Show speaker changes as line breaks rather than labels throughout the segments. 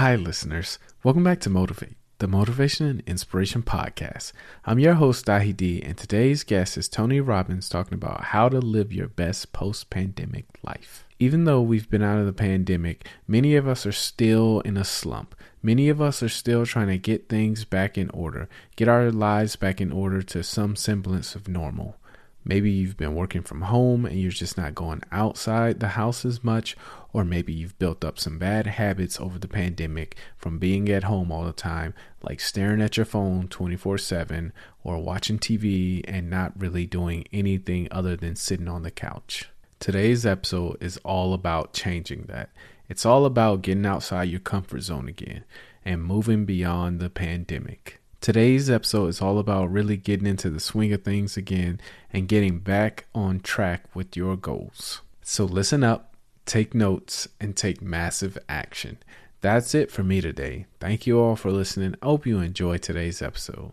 Hi, listeners. Welcome back to Motivate, the Motivation and Inspiration Podcast. I'm your host, Dahi D, and today's guest is Tony Robbins talking about how to live your best post pandemic life. Even though we've been out of the pandemic, many of us are still in a slump. Many of us are still trying to get things back in order, get our lives back in order to some semblance of normal. Maybe you've been working from home and you're just not going outside the house as much, or maybe you've built up some bad habits over the pandemic from being at home all the time, like staring at your phone 24 7 or watching TV and not really doing anything other than sitting on the couch. Today's episode is all about changing that. It's all about getting outside your comfort zone again and moving beyond the pandemic. Today's episode is all about really getting into the swing of things again and getting back on track with your goals. So listen up, take notes, and take massive action. That's it for me today. Thank you all for listening. I hope you enjoy today's episode.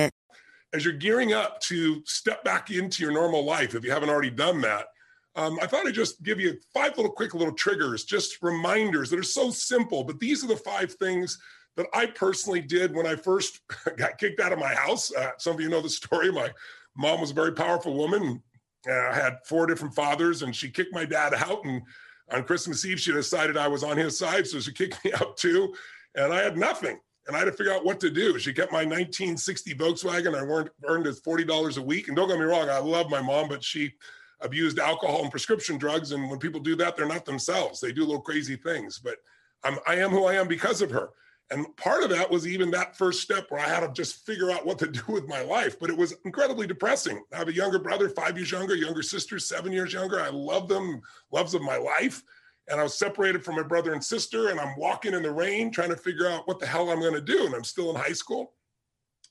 as you're gearing up to step back into your normal life, if you haven't already done that, um, I thought I'd just give you five little quick little triggers, just reminders that are so simple. But these are the five things that I personally did when I first got kicked out of my house. Uh, some of you know the story. My mom was a very powerful woman. Uh, I had four different fathers, and she kicked my dad out. And on Christmas Eve, she decided I was on his side, so she kicked me out too. And I had nothing and I had to figure out what to do. She kept my 1960 Volkswagen. I earned as $40 a week. And don't get me wrong, I love my mom, but she abused alcohol and prescription drugs. And when people do that, they're not themselves. They do little crazy things. But I'm, I am who I am because of her. And part of that was even that first step where I had to just figure out what to do with my life. But it was incredibly depressing. I have a younger brother, five years younger, younger sister, seven years younger. I love them, loves of my life and I was separated from my brother and sister, and I'm walking in the rain trying to figure out what the hell I'm going to do. And I'm still in high school.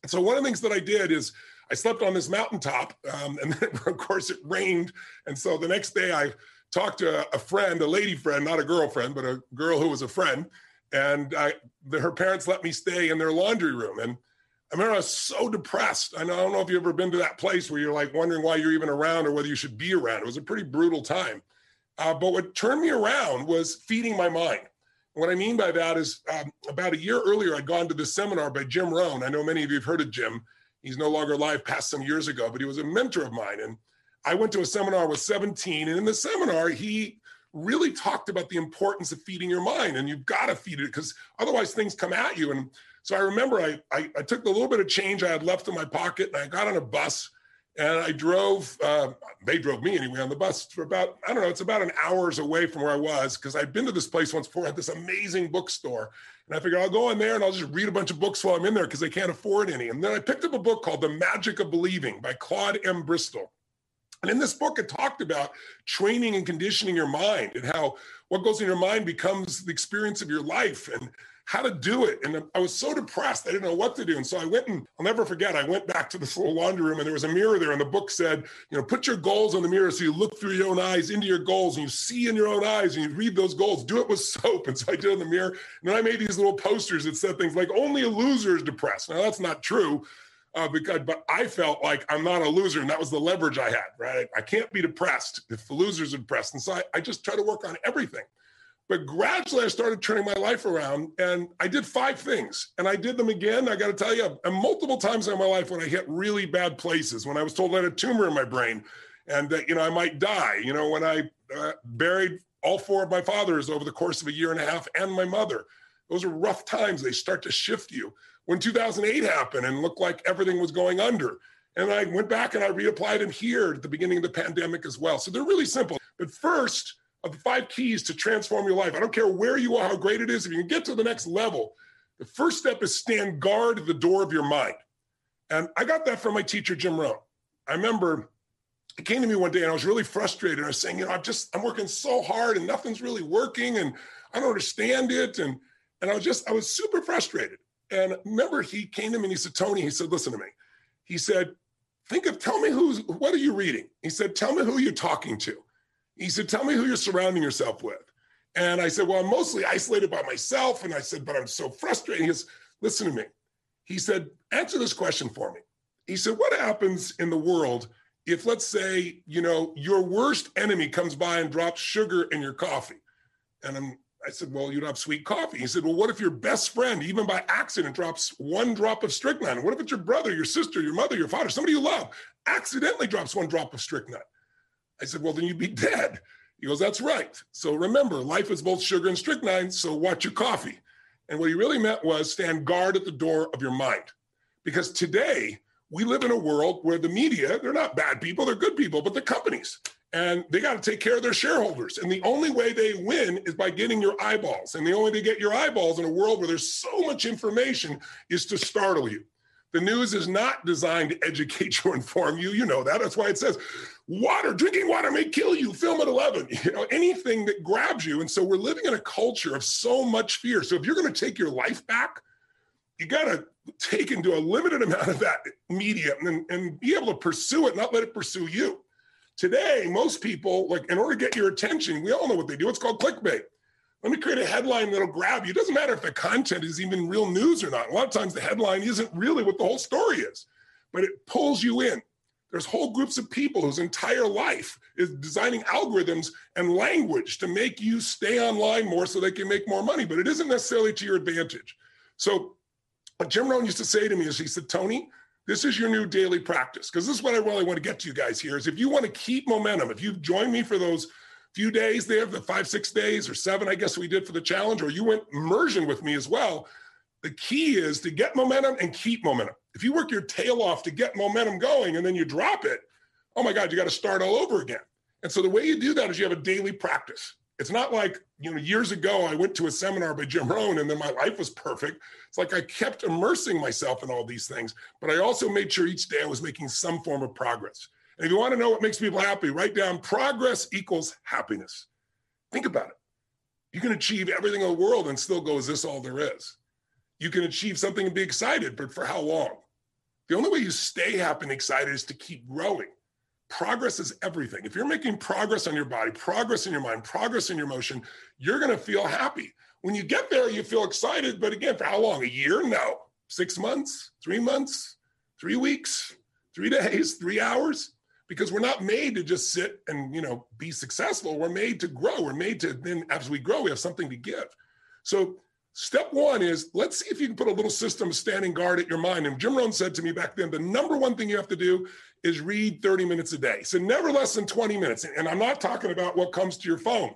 And so one of the things that I did is I slept on this mountaintop, um, and then of course it rained. And so the next day I talked to a friend, a lady friend, not a girlfriend, but a girl who was a friend, and I, the, her parents let me stay in their laundry room. And I remember I was so depressed. I, don't know if you've ever been to that place where you're like wondering why you're even around or whether you should be around. It was a pretty brutal time. Uh, but what turned me around was feeding my mind. What I mean by that is um, about a year earlier, I'd gone to this seminar by Jim Rohn. I know many of you have heard of Jim. He's no longer alive, passed some years ago, but he was a mentor of mine. And I went to a seminar with 17. And in the seminar, he really talked about the importance of feeding your mind. And you've got to feed it because otherwise things come at you. And so I remember I, I, I took the little bit of change I had left in my pocket and I got on a bus and I drove, uh, they drove me anyway on the bus for about, I don't know, it's about an hours away from where I was because I'd been to this place once before, had this amazing bookstore. And I figured I'll go in there and I'll just read a bunch of books while I'm in there because they can't afford any. And then I picked up a book called The Magic of Believing by Claude M. Bristol. And in this book, it talked about training and conditioning your mind and how what goes in your mind becomes the experience of your life. And how to do it. And I was so depressed, I didn't know what to do. And so I went and I'll never forget, I went back to this little laundry room and there was a mirror there. And the book said, you know, put your goals on the mirror so you look through your own eyes into your goals and you see in your own eyes and you read those goals. Do it with soap. And so I did in the mirror. And then I made these little posters that said things like, only a loser is depressed. Now that's not true. Uh, because but I felt like I'm not a loser, and that was the leverage I had. Right, I can't be depressed if the losers are depressed, and so I, I just try to work on everything. But gradually, I started turning my life around, and I did five things, and I did them again. I got to tell you, and multiple times in my life when I hit really bad places, when I was told I had a tumor in my brain, and that you know I might die. You know, when I uh, buried all four of my fathers over the course of a year and a half, and my mother. Those are rough times. They start to shift you. When 2008 happened and looked like everything was going under, and I went back and I reapplied them here at the beginning of the pandemic as well. So they're really simple. But first of the five keys to transform your life. I don't care where you are, how great it is. If you can get to the next level, the first step is stand guard at the door of your mind. And I got that from my teacher, Jim Rohn. I remember he came to me one day and I was really frustrated. I was saying, you know, I'm just, I'm working so hard and nothing's really working and I don't understand it. And, And I was just, I was super frustrated. And remember, he came to me and he said, Tony, he said, listen to me. He said, think of, tell me who's, what are you reading? He said, tell me who you're talking to. He said, tell me who you're surrounding yourself with. And I said, well, I'm mostly isolated by myself. And I said, but I'm so frustrated. He goes, listen to me. He said, answer this question for me. He said, what happens in the world if, let's say, you know, your worst enemy comes by and drops sugar in your coffee? And I'm, I said, well, you'd have sweet coffee. He said, well, what if your best friend, even by accident, drops one drop of strychnine? What if it's your brother, your sister, your mother, your father, somebody you love, accidentally drops one drop of strychnine? I said, well, then you'd be dead. He goes, that's right. So remember, life is both sugar and strychnine, so watch your coffee. And what he really meant was stand guard at the door of your mind. Because today, we live in a world where the media, they're not bad people, they're good people, but they're companies and they got to take care of their shareholders. And the only way they win is by getting your eyeballs. And the only way they get your eyeballs in a world where there's so much information is to startle you. The news is not designed to educate you, inform you. You know that. That's why it says water, drinking water may kill you. Film at 11. You know, anything that grabs you. And so we're living in a culture of so much fear. So if you're going to take your life back, you got to take into a limited amount of that media and, and be able to pursue it, not let it pursue you. Today, most people, like, in order to get your attention, we all know what they do. It's called clickbait. Let me create a headline that'll grab you. It doesn't matter if the content is even real news or not. A lot of times the headline isn't really what the whole story is, but it pulls you in. There's whole groups of people whose entire life is designing algorithms and language to make you stay online more so they can make more money, but it isn't necessarily to your advantage. So, what Jim Rohn used to say to me is, he said, Tony, this is your new daily practice. Because this is what I really want to get to you guys here is if you want to keep momentum, if you've joined me for those few days there, the five, six days or seven, I guess we did for the challenge, or you went immersion with me as well. The key is to get momentum and keep momentum. If you work your tail off to get momentum going and then you drop it, oh my God, you got to start all over again. And so the way you do that is you have a daily practice. It's not like, you know, years ago I went to a seminar by Jim Rohn and then my life was perfect. It's like I kept immersing myself in all these things, but I also made sure each day I was making some form of progress. And if you want to know what makes people happy, write down progress equals happiness. Think about it. You can achieve everything in the world and still go, is this all there is? You can achieve something and be excited, but for how long? The only way you stay happy and excited is to keep growing progress is everything. If you're making progress on your body, progress in your mind, progress in your motion, you're going to feel happy. When you get there, you feel excited. But again, for how long? A year? No. Six months? Three months? Three weeks? Three days? Three hours? Because we're not made to just sit and you know be successful. We're made to grow. We're made to then as we grow, we have something to give. So Step one is let's see if you can put a little system standing guard at your mind. And Jim Rohn said to me back then, the number one thing you have to do is read 30 minutes a day. So never less than 20 minutes. And I'm not talking about what comes to your phone.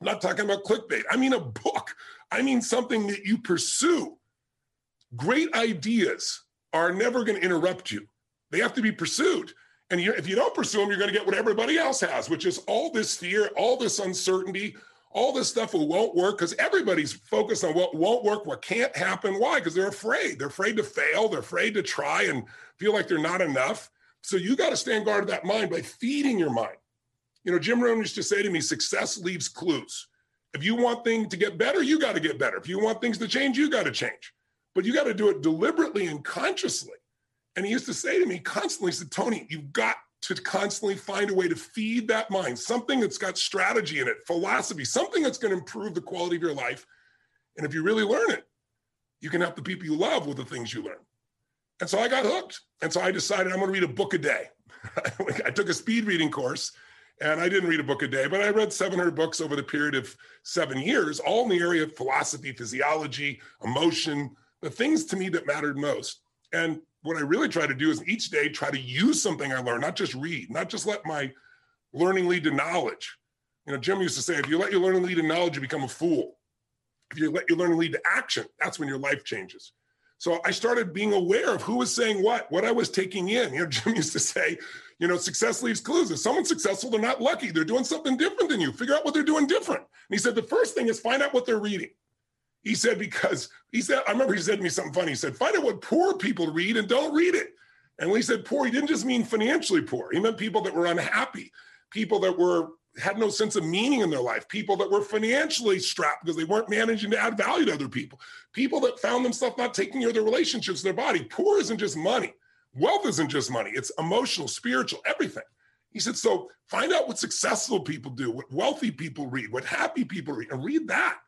I'm not talking about clickbait. I mean a book. I mean something that you pursue. Great ideas are never going to interrupt you. They have to be pursued. And you, if you don't pursue them, you're going to get what everybody else has, which is all this fear, all this uncertainty, all this stuff won't work because everybody's focused on what won't work, what can't happen. Why? Because they're afraid. They're afraid to fail. They're afraid to try and feel like they're not enough. So you got to stand guard of that mind by feeding your mind. You know, Jim Rohn used to say to me, success leaves clues. If you want things to get better, you got to get better. If you want things to change, you got to change. But you got to do it deliberately and consciously. And he used to say to me constantly, he said, Tony, you've got to constantly find a way to feed that mind, something that's got strategy in it, philosophy, something that's going to improve the quality of your life. And if you really learn it, you can help the people you love with the things you learn. And so I got hooked. And so I decided I'm going to read a book a day. I took a speed reading course and I didn't read a book a day, but I read 700 books over the period of seven years, all in the area of philosophy, physiology, emotion, the things to me that mattered most. And what I really try to do is each day try to use something I learned, not just read, not just let my learning lead to knowledge. You know, Jim used to say, if you let your learning lead to knowledge, you become a fool. If you let your learning lead to action, that's when your life changes. So I started being aware of who was saying what, what I was taking in. You know, Jim used to say, you know, success leaves clues. If someone's successful, they're not lucky. They're doing something different than you. Figure out what they're doing different. And he said, the first thing is find out what they're reading. He said, because he said, I remember he said to me something funny. He said, find out what poor people read and don't read it. And when he said poor, he didn't just mean financially poor. He meant people that were unhappy, people that were had no sense of meaning in their life, people that were financially strapped because they weren't managing to add value to other people, people that found themselves not taking care of their relationships, their body. Poor isn't just money. Wealth isn't just money. It's emotional, spiritual, everything. He said, so find out what successful people do, what wealthy people read, what happy people read, and read that.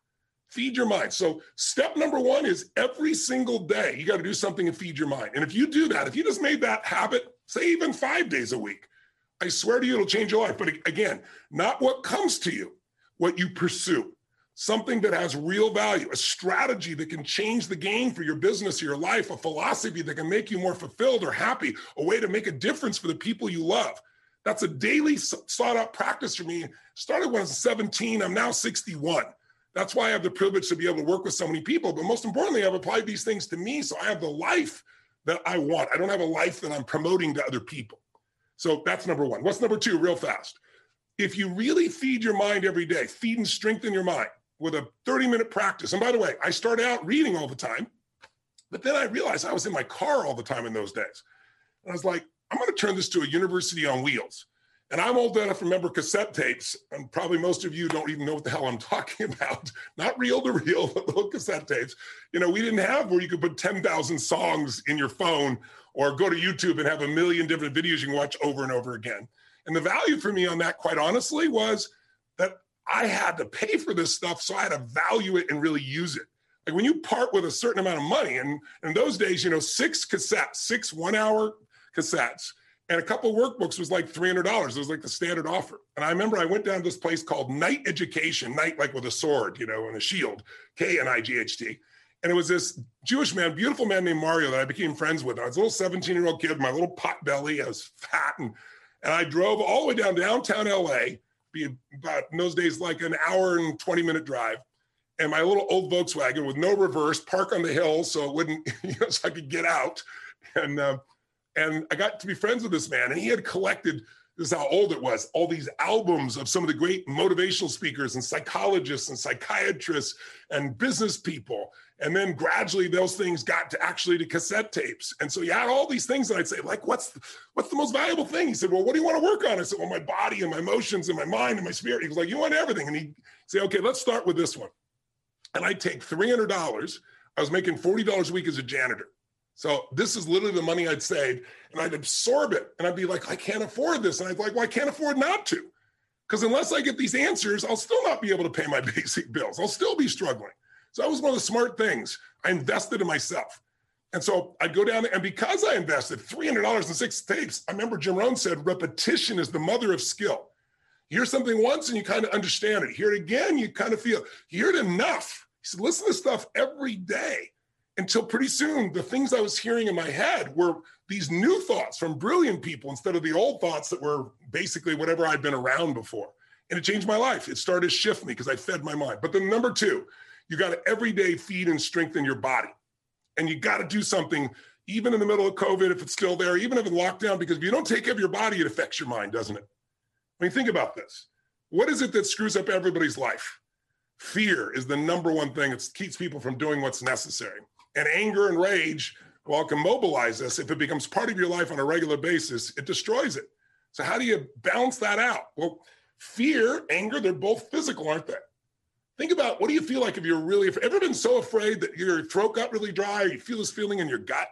Feed your mind. So, step number one is every single day, you got to do something to feed your mind. And if you do that, if you just made that habit, say even five days a week, I swear to you, it'll change your life. But again, not what comes to you, what you pursue. Something that has real value, a strategy that can change the game for your business or your life, a philosophy that can make you more fulfilled or happy, a way to make a difference for the people you love. That's a daily sought out practice for me. Started when I was 17, I'm now 61. That's why I have the privilege to be able to work with so many people. But most importantly, I've applied these things to me. So I have the life that I want. I don't have a life that I'm promoting to other people. So that's number one. What's number two, real fast? If you really feed your mind every day, feed and strengthen your mind with a 30 minute practice. And by the way, I started out reading all the time, but then I realized I was in my car all the time in those days. And I was like, I'm going to turn this to a university on wheels. And I'm old enough to remember cassette tapes, and probably most of you don't even know what the hell I'm talking about. Not reel to reel, but little cassette tapes. You know, we didn't have where you could put 10,000 songs in your phone or go to YouTube and have a million different videos you can watch over and over again. And the value for me on that, quite honestly, was that I had to pay for this stuff, so I had to value it and really use it. Like when you part with a certain amount of money, and in those days, you know, six cassettes, six one hour cassettes and a couple workbooks was like $300. It was like the standard offer. And I remember I went down to this place called Knight Education, Knight like with a sword, you know, and a shield, K N I G H T. And it was this Jewish man, beautiful man named Mario that I became friends with. I was a little 17 year old kid, my little pot belly. I was fat. And, and I drove all the way down downtown LA, be about in those days like an hour and 20 minute drive. And my little old Volkswagen with no reverse, park on the hill so it wouldn't, you know, so I could get out. And, uh, and I got to be friends with this man, and he had collected this is how old it was all these albums of some of the great motivational speakers and psychologists and psychiatrists and business people. And then gradually those things got to actually to cassette tapes. And so he had all these things and i'd say like what's the, what's the most valuable thing? He said well what do you want to work on? I said well my body and my emotions and my mind and my spirit. He was like you want everything. And he'd say okay let's start with this one. And i'd take $300 i was making $40 a week as a janitor so this is literally the money I'd save and I'd absorb it. And I'd be like, I can't afford this. And I'd be like, well, I can't afford not to. Because unless I get these answers, I'll still not be able to pay my basic bills. I'll still be struggling. So that was one of the smart things. I invested in myself. And so I'd go down there, and because I invested $300 in six tapes, I remember Jim Rohn said, repetition is the mother of skill. Hear something once and you kind of understand it. Hear it again, you kind of feel, you hear it enough. He said, listen to stuff every day until pretty soon the things I was hearing in my head were these new thoughts from brilliant people instead of the old thoughts that were basically whatever I'd been around before. And it changed my life. It started to shift me because I fed my mind. But then number two, you got to every day feed and strengthen your body. And you got to do something even in the middle of COVID, if it's still there, even if it's lockdown, because if you don't take care of your body, it affects your mind, doesn't it? I mean, think about this. What is it that screws up everybody's life? Fear is the number one thing that keeps people from doing what's necessary. And anger and rage, while can mobilize us, if it becomes part of your life on a regular basis, it destroys it. So, how do you balance that out? Well, fear, anger, they're both physical, aren't they? Think about what do you feel like if you're really ever been so afraid that your throat got really dry, you feel this feeling in your gut,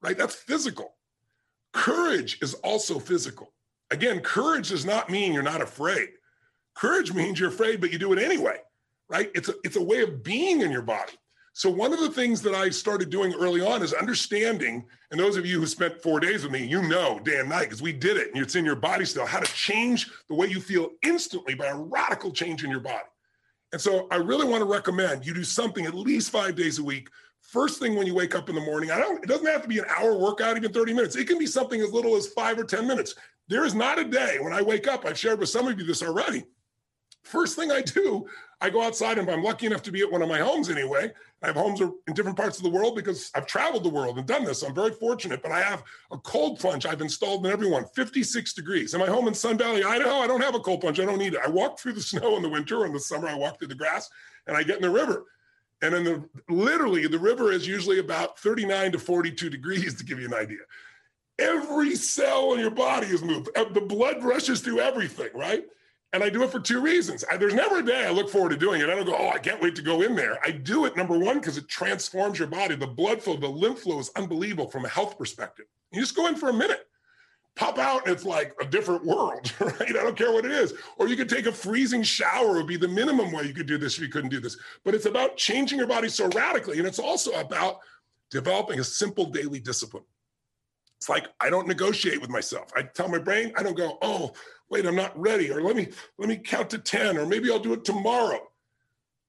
right? That's physical. Courage is also physical. Again, courage does not mean you're not afraid. Courage means you're afraid, but you do it anyway, right? It's a, it's a way of being in your body. So one of the things that I started doing early on is understanding, and those of you who spent four days with me, you know day and night, because we did it and it's in your body still, how to change the way you feel instantly by a radical change in your body. And so I really want to recommend you do something at least five days a week. First thing when you wake up in the morning, I don't, it doesn't have to be an hour workout, even 30 minutes. It can be something as little as five or 10 minutes. There is not a day when I wake up, I've shared with some of you this already. First thing I do, I go outside and I'm lucky enough to be at one of my homes anyway, I have homes in different parts of the world because I've traveled the world and done this. I'm very fortunate, but I have a cold plunge I've installed in everyone, 56 degrees. In my home in Sun Valley, Idaho, I don't have a cold plunge. I don't need it. I walk through the snow in the winter. In the summer, I walk through the grass and I get in the river. And in the literally, the river is usually about 39 to 42 degrees to give you an idea. Every cell in your body is moved. Uh, the blood rushes through everything, right? And I do it for two reasons. I, there's never a day I look forward to doing it. I don't go, oh, I can't wait to go in there. I do it, number one, because it transforms your body. The blood flow, the lymph flow is unbelievable from a health perspective. You just go in for a minute, pop out, and it's like a different world, right? I don't care what it is. Or you could take a freezing shower, it would be the minimum way you could do this if you couldn't do this. But it's about changing your body so radically. And it's also about developing a simple daily discipline. It's like I don't negotiate with myself. I tell my brain, I don't go, oh, wait, I'm not ready, or let me let me count to 10, or maybe I'll do it tomorrow.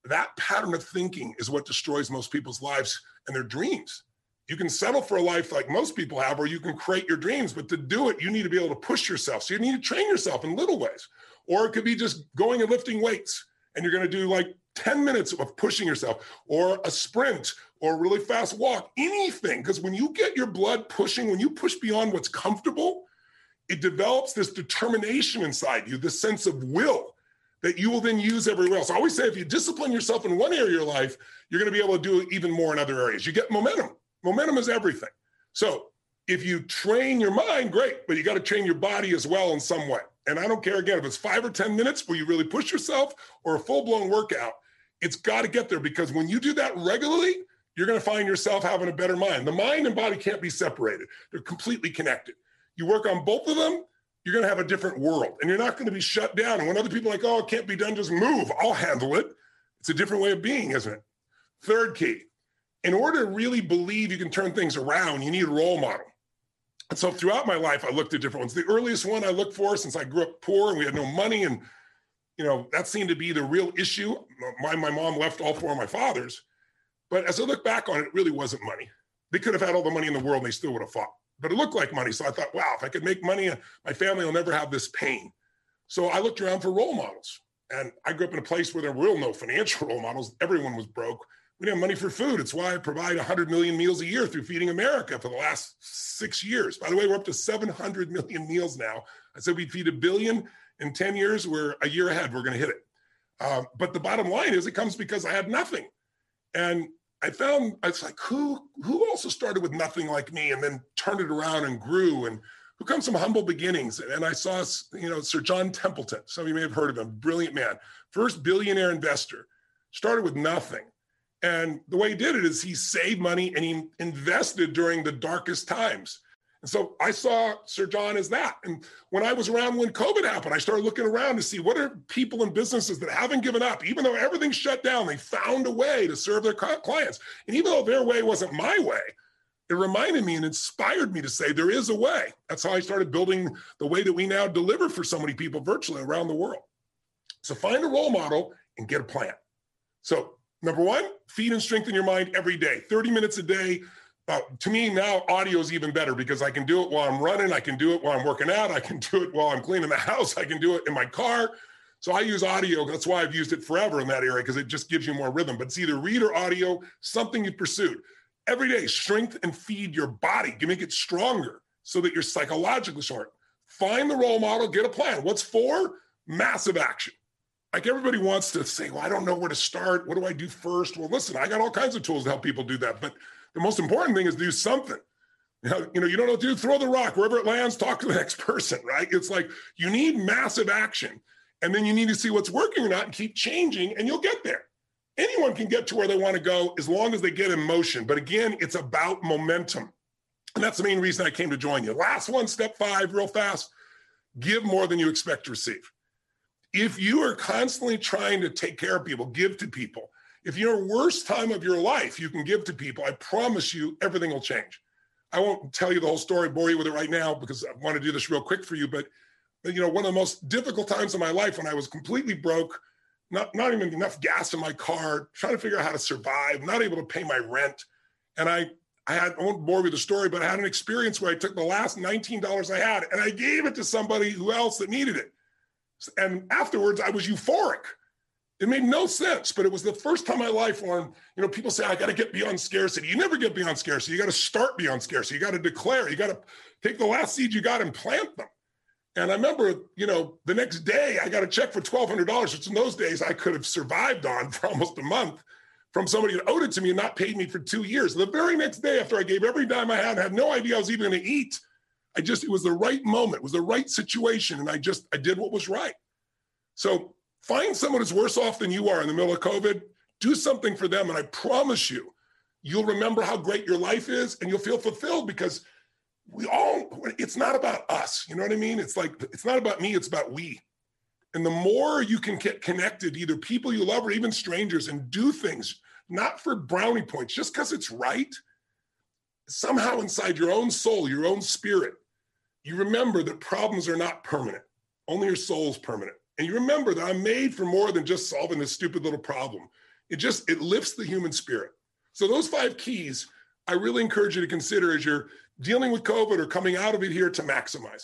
That pattern of thinking is what destroys most people's lives and their dreams. You can settle for a life like most people have, or you can create your dreams, but to do it, you need to be able to push yourself. So you need to train yourself in little ways. Or it could be just going and lifting weights, and you're going to do like 10 minutes of pushing yourself, or a sprint, or a really fast walk, anything. Because when you get your blood pushing, when you push beyond what's comfortable, it develops this determination inside you, this sense of will that you will then use everywhere else. I always say if you discipline yourself in one area of your life, you're going to be able to do even more in other areas. You get momentum. Momentum is everything. So if you train your mind, great, but you got to train your body as well in some way. And I don't care again if it's five or 10 minutes where you really push yourself or a full blown workout, it's got to get there because when you do that regularly, you're going to find yourself having a better mind. The mind and body can't be separated, they're completely connected. You work on both of them, you're going to have a different world and you're not going to be shut down. And when other people are like, oh, it can't be done, just move, I'll handle it. It's a different way of being, isn't it? Third key in order to really believe you can turn things around, you need a role model. And so throughout my life, I looked at different ones. The earliest one I looked for since I grew up poor and we had no money, and you know, that seemed to be the real issue. My, my mom left all four of my fathers but as I look back on it, it really wasn't money. They could have had all the money in the world and they still would have fought. But it looked like money. So I thought, wow, if I could make money, my family will never have this pain. So I looked around for role models. And I grew up in a place where there were no financial role models. Everyone was broke. We didn't have money for food. It's why I provide 100 million meals a year through Feeding America for the last six years. By the way, we're up to 700 million meals now. I said we'd feed a billion in 10 years. We're a year ahead. We're going to hit it. Um, but the bottom line is it comes because I had nothing. And I found it's like who who also started with nothing like me and then turned it around and grew and who comes from humble beginnings. And I saw you know Sir John Templeton. Some of you may have heard of him. Brilliant man, first billionaire investor. Started with nothing, and the way he did it is he saved money and he invested during the darkest times. And so I saw Sir John as that. And when I was around when COVID happened, I started looking around to see what are people and businesses that haven't given up, even though everything's shut down, they found a way to serve their clients. And even though their way wasn't my way, it reminded me and inspired me to say there is a way. That's how I started building the way that we now deliver for so many people virtually around the world. So find a role model and get a plan. So, number one, feed and strengthen your mind every day, 30 minutes a day uh, to me now audio is even better because i can do it while i'm running i can do it while i'm working out i can do it while i'm cleaning the house i can do it in my car. So i use audio that's why i've used it forever in that area because it just gives you more rhythm. But it's either read or audio something you pursued. Every day strength and feed your body you make it stronger so that you're psychologically short find the role model get a plan. What's for? Massive action. Like everybody wants to say well i don't know where to start. What do i do first? Well listen i got all kinds of tools to help people do that but the most important thing is do something. You know, you know, you don't know what to do, throw the rock wherever it lands, talk to the next person, right? It's like you need massive action. And then you need to see what's working or not and keep changing, and you'll get there. Anyone can get to where they want to go as long as they get in motion. But again, it's about momentum. And that's the main reason I came to join you. Last one, step five, real fast give more than you expect to receive. If you are constantly trying to take care of people, give to people, if your worst time of your life you can give to people, I promise you everything will change. I won't tell you the whole story, bore you with it right now because I want to do this real quick for you. But, you know, one of the most difficult times of my life when I was completely broke, not, not even enough gas in my car, trying to figure out how to survive, not able to pay my rent. And I, I had, I won't bore you with the story, but I had an experience where I took the last $19 I had and I gave it to somebody who else that needed it. And afterwards, I was euphoric. It made no sense, but it was the first time in my life when, you know, people say, I got to get beyond scarcity. You never get beyond scarcity. You got to start beyond scarcity. You got to declare, you got to take the last seed you got and plant them. And I remember, you know, the next day I got a check for $1,200, which in those days I could have survived on for almost a month from somebody that owed it to me and not paid me for two years. The very next day after I gave every dime I had, I had no idea I was even going to eat. I just, it was the right moment, it was the right situation. And I just, I did what was right. So find someone who's worse off than you are in the middle of COVID, do something for them. And I promise you, you'll remember how great your life is and you'll feel fulfilled because we all, it's not about us. You know what I mean? It's like, it's not about me, it's about we. And the more you can get connected, either people you love or even strangers, and do things not for brownie points, just because it's right, somehow inside your own soul, your own spirit, you remember that problems are not permanent. Only your soul's permanent. And you remember that I'm made for more than just solving this stupid little problem. It just it lifts the human spirit. So those five keys I really encourage you to consider as you're dealing with COVID or coming out of it here to maximize.